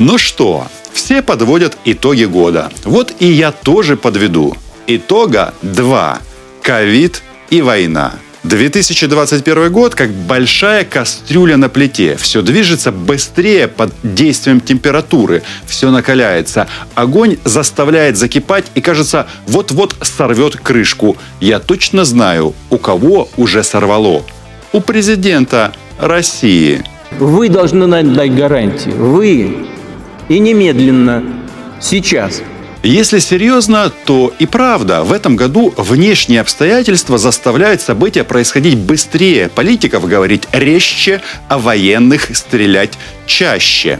Ну что, все подводят итоги года. Вот и я тоже подведу. Итога два. Ковид и война. 2021 год как большая кастрюля на плите. Все движется быстрее под действием температуры. Все накаляется. Огонь заставляет закипать и, кажется, вот-вот сорвет крышку. Я точно знаю, у кого уже сорвало. У президента России. Вы должны дать гарантии. Вы. И немедленно. Сейчас. Если серьезно, то и правда, в этом году внешние обстоятельства заставляют события происходить быстрее. Политиков говорить резче, а военных стрелять чаще.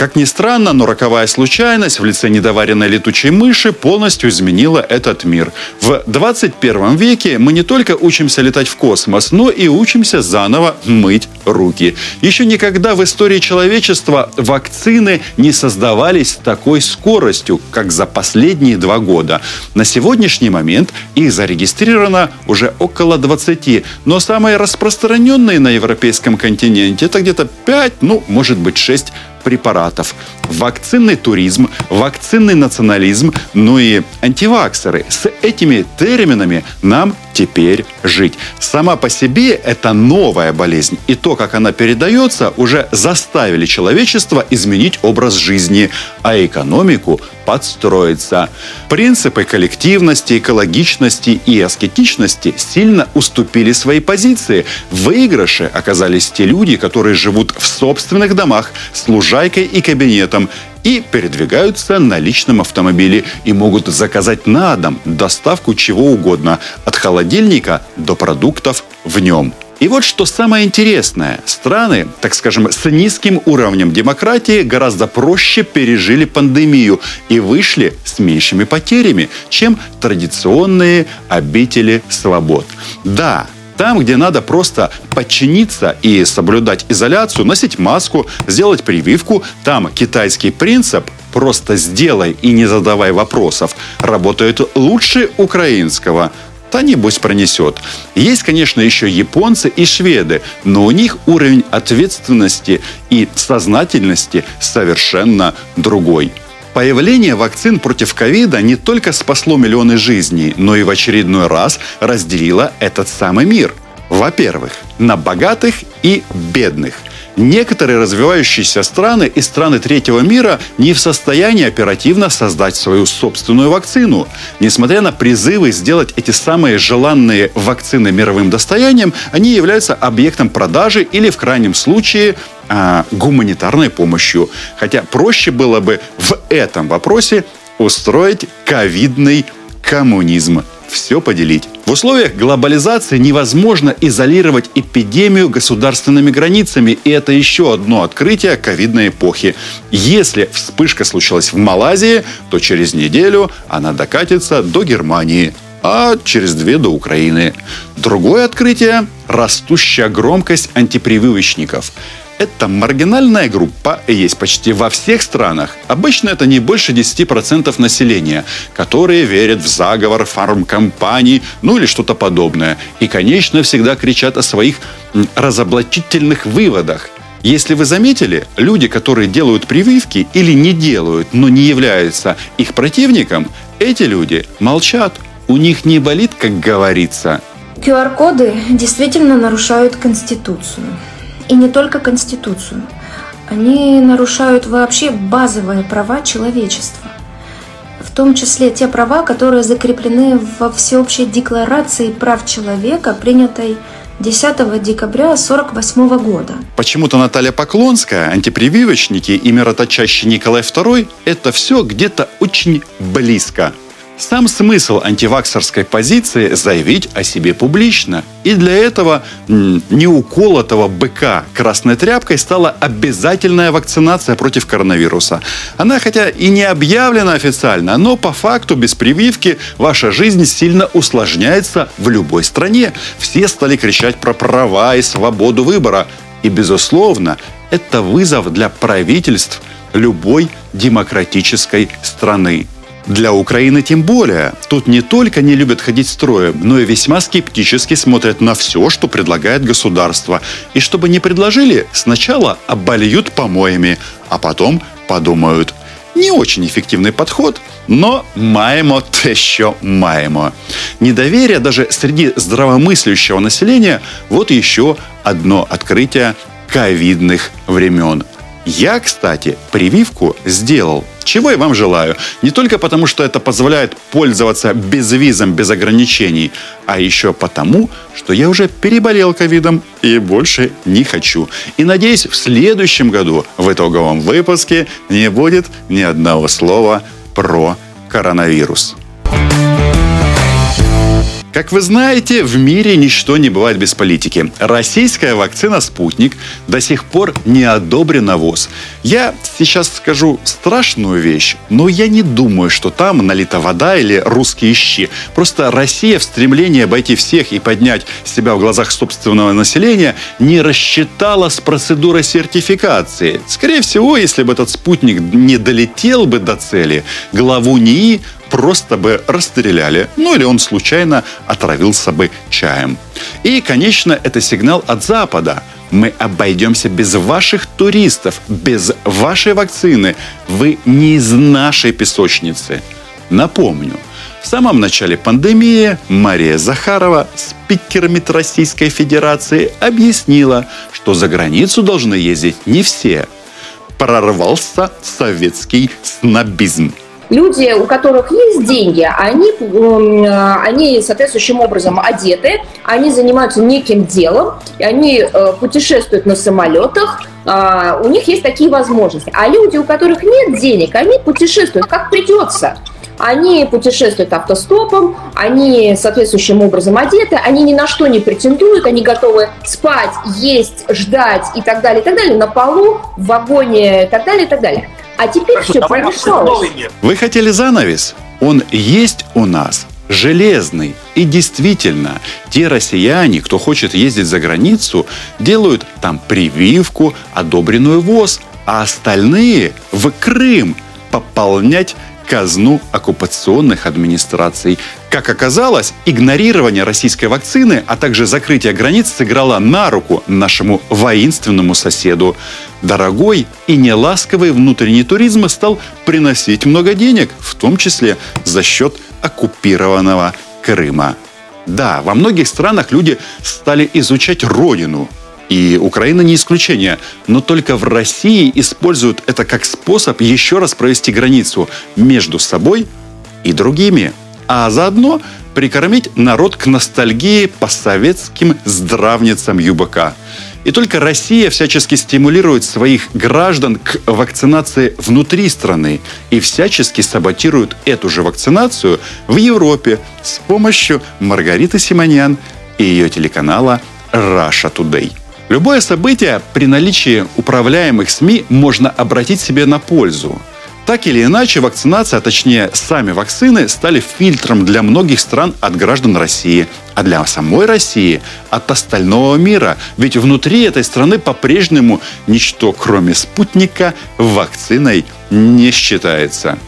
Как ни странно, но роковая случайность в лице недоваренной летучей мыши полностью изменила этот мир. В 21 веке мы не только учимся летать в космос, но и учимся заново мыть руки. Еще никогда в истории человечества вакцины не создавались такой скоростью, как за последние два года. На сегодняшний момент их зарегистрировано уже около 20, но самые распространенные на европейском континенте это где-то 5, ну, может быть, 6 препаратов, вакцинный туризм, вакцинный национализм, ну и антиваксеры. С этими терминами нам теперь жить. Сама по себе это новая болезнь. И то, как она передается, уже заставили человечество изменить образ жизни, а экономику подстроиться. Принципы коллективности, экологичности и аскетичности сильно уступили своей позиции. В выигрыше оказались те люди, которые живут в собственных домах с лужайкой и кабинетом, и передвигаются на личном автомобиле и могут заказать на дом доставку чего угодно, от холодильника до продуктов в нем. И вот что самое интересное. Страны, так скажем, с низким уровнем демократии гораздо проще пережили пандемию и вышли с меньшими потерями, чем традиционные обители свобод. Да, там, где надо просто подчиниться и соблюдать изоляцию, носить маску, сделать прививку, там китайский принцип «просто сделай и не задавай вопросов» работает лучше украинского – та небось пронесет. Есть, конечно, еще японцы и шведы, но у них уровень ответственности и сознательности совершенно другой. Появление вакцин против ковида не только спасло миллионы жизней, но и в очередной раз разделило этот самый мир. Во-первых, на богатых и бедных – Некоторые развивающиеся страны и страны третьего мира не в состоянии оперативно создать свою собственную вакцину. Несмотря на призывы сделать эти самые желанные вакцины мировым достоянием, они являются объектом продажи или в крайнем случае э, гуманитарной помощью. Хотя проще было бы в этом вопросе устроить ковидный коммунизм все поделить. В условиях глобализации невозможно изолировать эпидемию государственными границами, и это еще одно открытие ковидной эпохи. Если вспышка случилась в Малайзии, то через неделю она докатится до Германии, а через две до Украины. Другое открытие – растущая громкость антипрививочников – это маргинальная группа и есть почти во всех странах. Обычно это не больше 10% населения, которые верят в заговор фармкомпаний, ну или что-то подобное. И, конечно, всегда кричат о своих разоблачительных выводах. Если вы заметили, люди, которые делают прививки или не делают, но не являются их противником, эти люди молчат. У них не болит, как говорится. QR-коды действительно нарушают Конституцию. И не только Конституцию. Они нарушают вообще базовые права человечества. В том числе те права, которые закреплены во Всеобщей декларации прав человека, принятой 10 декабря 1948 года. Почему-то Наталья Поклонская, антипрививочники и мироточащий Николай II – это все где-то очень близко сам смысл антиваксерской позиции – заявить о себе публично. И для этого неуколотого быка красной тряпкой стала обязательная вакцинация против коронавируса. Она хотя и не объявлена официально, но по факту без прививки ваша жизнь сильно усложняется в любой стране. Все стали кричать про права и свободу выбора. И, безусловно, это вызов для правительств любой демократической страны. Для Украины тем более. Тут не только не любят ходить строем, но и весьма скептически смотрят на все, что предлагает государство. И чтобы не предложили, сначала обольют помоями, а потом подумают. Не очень эффективный подход, но маемо те, що маемо. Недоверие даже среди здравомыслящего населения – вот еще одно открытие ковидных времен. Я, кстати, прививку сделал. Чего я вам желаю. Не только потому, что это позволяет пользоваться безвизом без ограничений, а еще потому, что я уже переболел ковидом и больше не хочу. И надеюсь, в следующем году в итоговом выпуске не будет ни одного слова про коронавирус. Как вы знаете, в мире ничто не бывает без политики. Российская вакцина «Спутник» до сих пор не одобрена ВОЗ. Я сейчас скажу страшную вещь, но я не думаю, что там налита вода или русские щи. Просто Россия в стремлении обойти всех и поднять себя в глазах собственного населения не рассчитала с процедурой сертификации. Скорее всего, если бы этот спутник не долетел бы до цели, главу НИИ просто бы расстреляли, ну или он случайно отравился бы чаем. И, конечно, это сигнал от Запада. Мы обойдемся без ваших туристов, без вашей вакцины. Вы не из нашей песочницы. Напомню, в самом начале пандемии Мария Захарова, спикер МИД Российской Федерации, объяснила, что за границу должны ездить не все. Прорвался советский снобизм люди, у которых есть деньги, они, они соответствующим образом одеты, они занимаются неким делом, они э, путешествуют на самолетах, а, у них есть такие возможности. А люди, у которых нет денег, они путешествуют как придется. Они путешествуют автостопом, они соответствующим образом одеты, они ни на что не претендуют, они готовы спать, есть, ждать и так далее, и так далее, на полу, в вагоне и так далее, и так далее. А теперь Хорошо, все помешалось. Вы хотели занавес? Он есть у нас железный. И действительно, те россияне, кто хочет ездить за границу, делают там прививку, одобренную ВОЗ, а остальные в Крым пополнять казну оккупационных администраций. Как оказалось, игнорирование российской вакцины, а также закрытие границ сыграло на руку нашему воинственному соседу. Дорогой и неласковый внутренний туризм стал приносить много денег, в том числе за счет оккупированного Крыма. Да, во многих странах люди стали изучать родину, и Украина не исключение. Но только в России используют это как способ еще раз провести границу между собой и другими. А заодно прикормить народ к ностальгии по советским здравницам ЮБК. И только Россия всячески стимулирует своих граждан к вакцинации внутри страны и всячески саботирует эту же вакцинацию в Европе с помощью Маргариты Симонян и ее телеканала Russia Today. Любое событие при наличии управляемых СМИ можно обратить себе на пользу. Так или иначе, вакцинация, а точнее сами вакцины, стали фильтром для многих стран от граждан России, а для самой России от остального мира. Ведь внутри этой страны по-прежнему ничто, кроме спутника, вакциной не считается.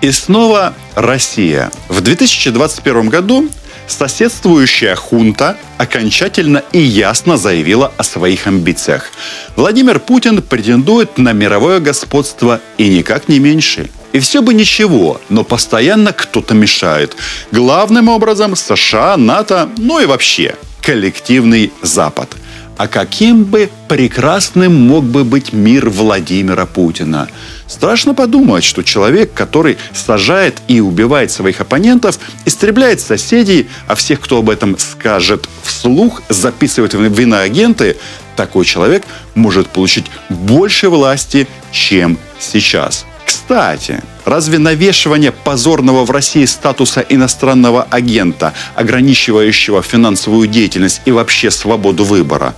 И снова Россия. В 2021 году соседствующая хунта окончательно и ясно заявила о своих амбициях. Владимир Путин претендует на мировое господство и никак не меньше. И все бы ничего, но постоянно кто-то мешает. Главным образом США, НАТО, ну и вообще коллективный Запад – а каким бы прекрасным мог бы быть мир Владимира Путина? Страшно подумать, что человек, который сажает и убивает своих оппонентов, истребляет соседей, а всех, кто об этом скажет вслух, записывает в иноагенты, такой человек может получить больше власти, чем сейчас. Кстати, разве навешивание позорного в России статуса иностранного агента, ограничивающего финансовую деятельность и вообще свободу выбора,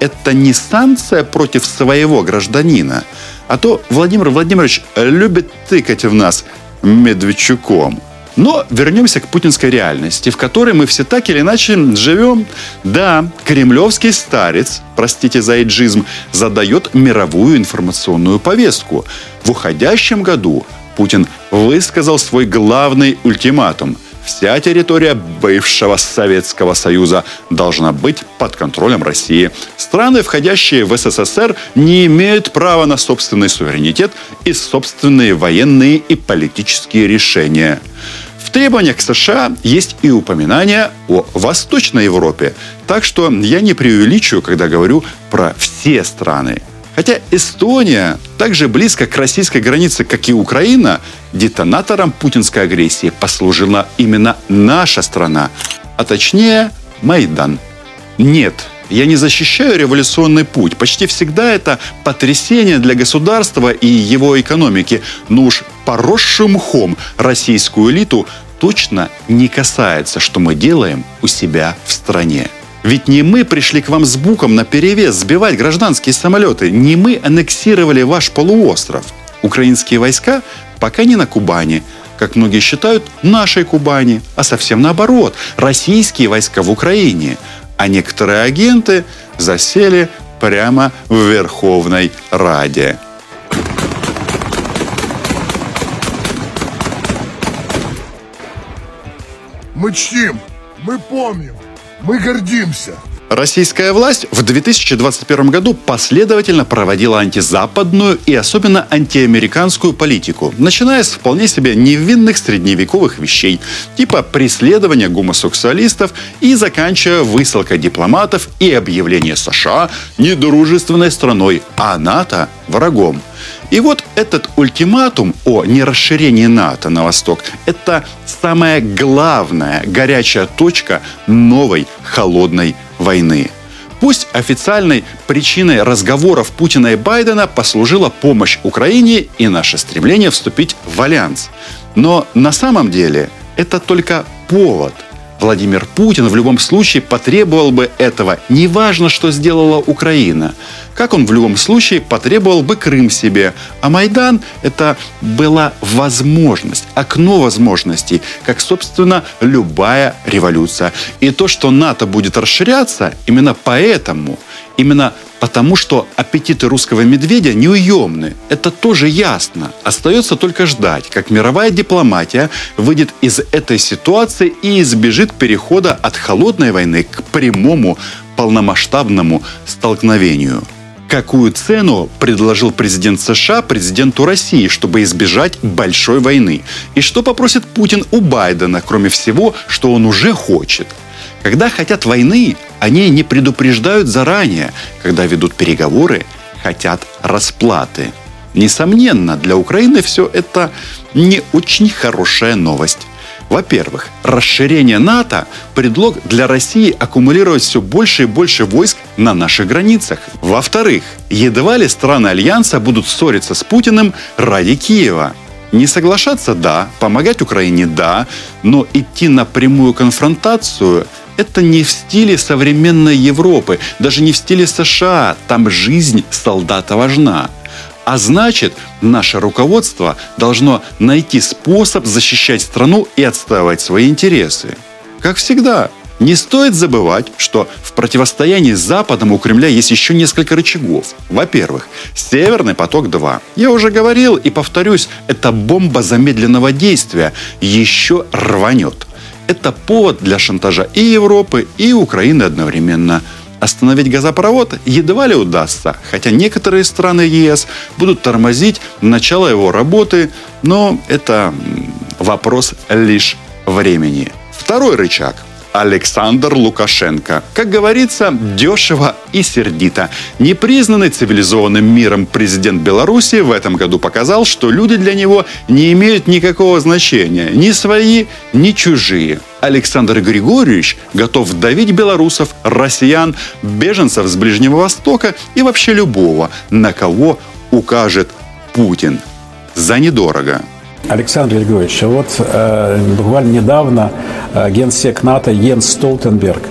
это не санкция против своего гражданина? А то Владимир Владимирович любит тыкать в нас Медведчуком. Но вернемся к путинской реальности, в которой мы все так или иначе живем. Да, кремлевский старец, простите за эйджизм, задает мировую информационную повестку. В уходящем году Путин высказал свой главный ультиматум. Вся территория бывшего Советского Союза должна быть под контролем России. Страны, входящие в СССР, не имеют права на собственный суверенитет и собственные военные и политические решения – требованиях к США есть и упоминание о Восточной Европе. Так что я не преувеличиваю, когда говорю про все страны. Хотя Эстония так же близко к российской границе, как и Украина, детонатором путинской агрессии послужила именно наша страна, а точнее Майдан. Нет, я не защищаю революционный путь. Почти всегда это потрясение для государства и его экономики. Но уж поросшим мхом российскую элиту точно не касается, что мы делаем у себя в стране. Ведь не мы пришли к вам с буком на перевес сбивать гражданские самолеты, не мы аннексировали ваш полуостров. Украинские войска пока не на Кубани, как многие считают, нашей Кубани, а совсем наоборот, российские войска в Украине, а некоторые агенты засели прямо в Верховной Раде. Мы чтим, мы помним, мы гордимся. Российская власть в 2021 году последовательно проводила антизападную и особенно антиамериканскую политику, начиная с вполне себе невинных средневековых вещей, типа преследования гомосексуалистов и заканчивая высылкой дипломатов и объявление США недружественной страной, а НАТО врагом – и вот этот ультиматум о нерасширении НАТО на восток – это самая главная горячая точка новой холодной войны. Пусть официальной причиной разговоров Путина и Байдена послужила помощь Украине и наше стремление вступить в альянс. Но на самом деле это только повод. Владимир Путин в любом случае потребовал бы этого. Неважно, что сделала Украина – как он в любом случае потребовал бы Крым себе. А Майдан – это была возможность, окно возможностей, как, собственно, любая революция. И то, что НАТО будет расширяться, именно поэтому, именно потому что аппетиты русского медведя неуемны. Это тоже ясно. Остается только ждать, как мировая дипломатия выйдет из этой ситуации и избежит перехода от холодной войны к прямому полномасштабному столкновению. Какую цену предложил президент США президенту России, чтобы избежать большой войны? И что попросит Путин у Байдена, кроме всего, что он уже хочет? Когда хотят войны, они не предупреждают заранее. Когда ведут переговоры, хотят расплаты. Несомненно, для Украины все это не очень хорошая новость. Во-первых, расширение НАТО – предлог для России аккумулировать все больше и больше войск на наших границах. Во-вторых, едва ли страны Альянса будут ссориться с Путиным ради Киева. Не соглашаться – да, помогать Украине – да, но идти на прямую конфронтацию – это не в стиле современной Европы, даже не в стиле США. Там жизнь солдата важна. А значит, наше руководство должно найти способ защищать страну и отстаивать свои интересы. Как всегда, не стоит забывать, что в противостоянии с Западом у Кремля есть еще несколько рычагов. Во-первых, Северный поток-2. Я уже говорил и повторюсь, это бомба замедленного действия. Еще рванет. Это повод для шантажа и Европы, и Украины одновременно – Остановить газопровод едва ли удастся, хотя некоторые страны ЕС будут тормозить начало его работы, но это вопрос лишь времени. Второй рычаг – Александр Лукашенко. Как говорится, дешево и сердито. Непризнанный цивилизованным миром президент Беларуси в этом году показал, что люди для него не имеют никакого значения. Ни свои, ни чужие. Александр Григорьевич готов давить белорусов, россиян, беженцев с Ближнего Востока и вообще любого, на кого укажет Путин. За недорого. Александр Григорьевич, а вот э, буквально недавно э, генсек НАТО Йенс Столтенберг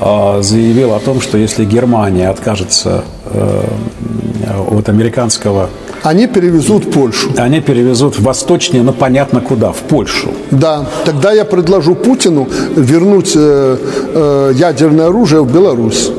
э, заявил о том, что если Германия откажется э, от американского они перевезут в Польшу. Они перевезут в восточнее, но понятно куда, в Польшу. Да, тогда я предложу Путину вернуть э, э, ядерное оружие в Беларусь.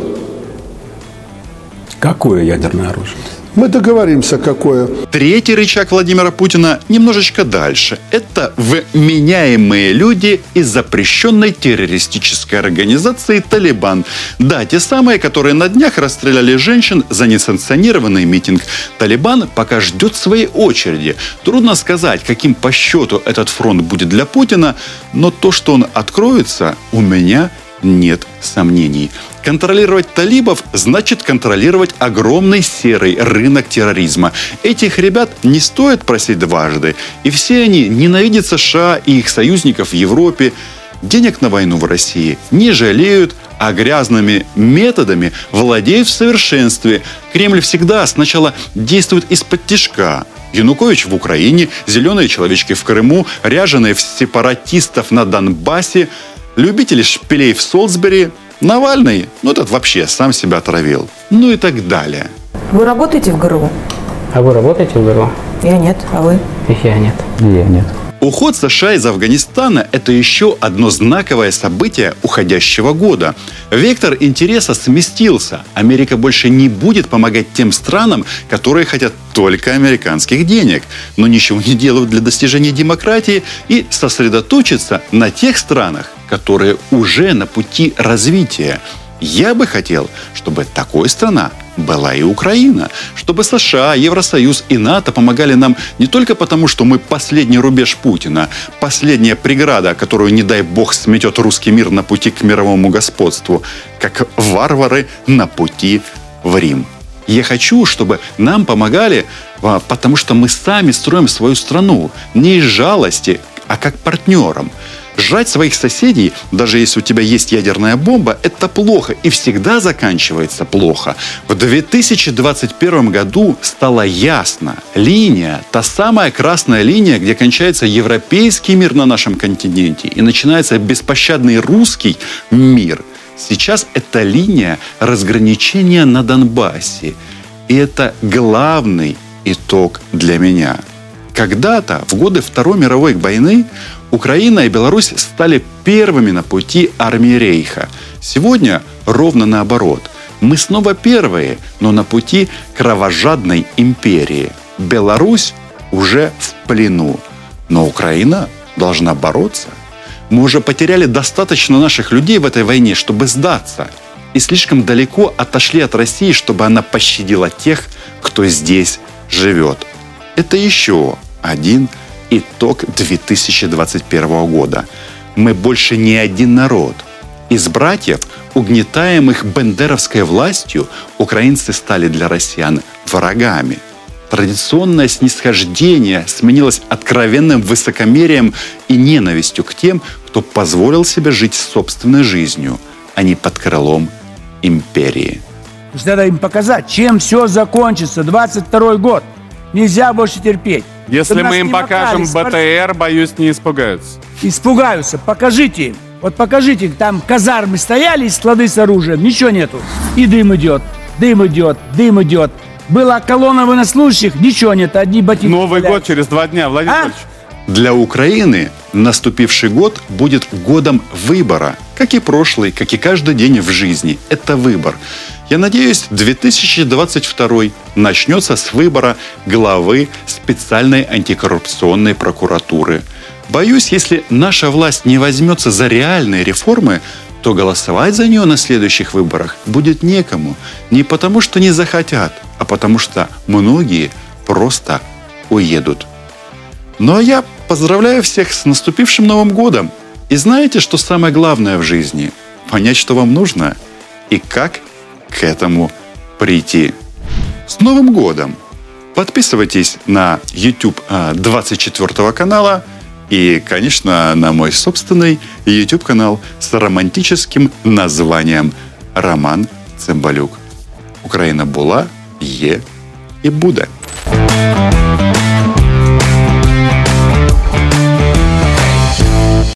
Какое ядерное оружие? Мы договоримся, какое. Третий рычаг Владимира Путина немножечко дальше. Это вменяемые люди из запрещенной террористической организации «Талибан». Да, те самые, которые на днях расстреляли женщин за несанкционированный митинг. «Талибан» пока ждет своей очереди. Трудно сказать, каким по счету этот фронт будет для Путина, но то, что он откроется, у меня нет сомнений. Контролировать талибов значит контролировать огромный серый рынок терроризма. Этих ребят не стоит просить дважды. И все они ненавидят США и их союзников в Европе. Денег на войну в России не жалеют, а грязными методами владеют в совершенстве. Кремль всегда сначала действует из-под тяжка. Янукович в Украине, зеленые человечки в Крыму, ряженые в сепаратистов на Донбассе, любители шпилей в Солсбери, Навальный, ну этот вообще сам себя отравил. Ну и так далее. Вы работаете в ГРУ? А вы работаете в ГРУ? Я нет, а вы? Я нет. Я нет. Уход США из Афганистана – это еще одно знаковое событие уходящего года. Вектор интереса сместился. Америка больше не будет помогать тем странам, которые хотят только американских денег, но ничего не делают для достижения демократии и сосредоточиться на тех странах, которые уже на пути развития. Я бы хотел, чтобы такой страна была и Украина. Чтобы США, Евросоюз и НАТО помогали нам не только потому, что мы последний рубеж Путина, последняя преграда, которую, не дай бог, сметет русский мир на пути к мировому господству, как варвары на пути в Рим. Я хочу, чтобы нам помогали, а, потому что мы сами строим свою страну не из жалости, а как партнерам. Жрать своих соседей, даже если у тебя есть ядерная бомба, это плохо и всегда заканчивается плохо. В 2021 году стало ясно, линия, та самая красная линия, где кончается европейский мир на нашем континенте и начинается беспощадный русский мир. Сейчас это линия разграничения на Донбассе. И это главный итог для меня. Когда-то, в годы Второй мировой войны, Украина и Беларусь стали первыми на пути армии Рейха. Сегодня ровно наоборот. Мы снова первые, но на пути кровожадной империи. Беларусь уже в плену, но Украина должна бороться. Мы уже потеряли достаточно наших людей в этой войне, чтобы сдаться. И слишком далеко отошли от России, чтобы она пощадила тех, кто здесь живет. Это еще один итог 2021 года. Мы больше не один народ. Из братьев, угнетаемых бендеровской властью, украинцы стали для россиян врагами. Традиционное снисхождение сменилось откровенным высокомерием и ненавистью к тем, кто позволил себе жить собственной жизнью, а не под крылом империи. Надо им показать, чем все закончится. 22 год. Нельзя больше терпеть. Если мы им покажем БТР, боюсь, не испугаются. Испугаются. Покажите им. Вот покажите, там казармы стояли, склады с оружием, ничего нету. И дым идет, дым идет, дым идет. Была колонна военнослужащих, ничего нет, одни ботинки. Новый год через два дня, Владимир А? Для Украины наступивший год будет годом выбора, как и прошлый, как и каждый день в жизни. Это выбор. Я надеюсь, 2022 начнется с выбора главы специальной антикоррупционной прокуратуры. Боюсь, если наша власть не возьмется за реальные реформы, то голосовать за нее на следующих выборах будет некому. Не потому, что не захотят, а потому что многие просто уедут. Ну а я поздравляю всех с наступившим Новым годом. И знаете, что самое главное в жизни? Понять, что вам нужно и как к этому прийти. С Новым годом! Подписывайтесь на YouTube а, 24 канала и, конечно, на мой собственный YouTube канал с романтическим названием Роман Цымбалюк. Украина була, є і буде.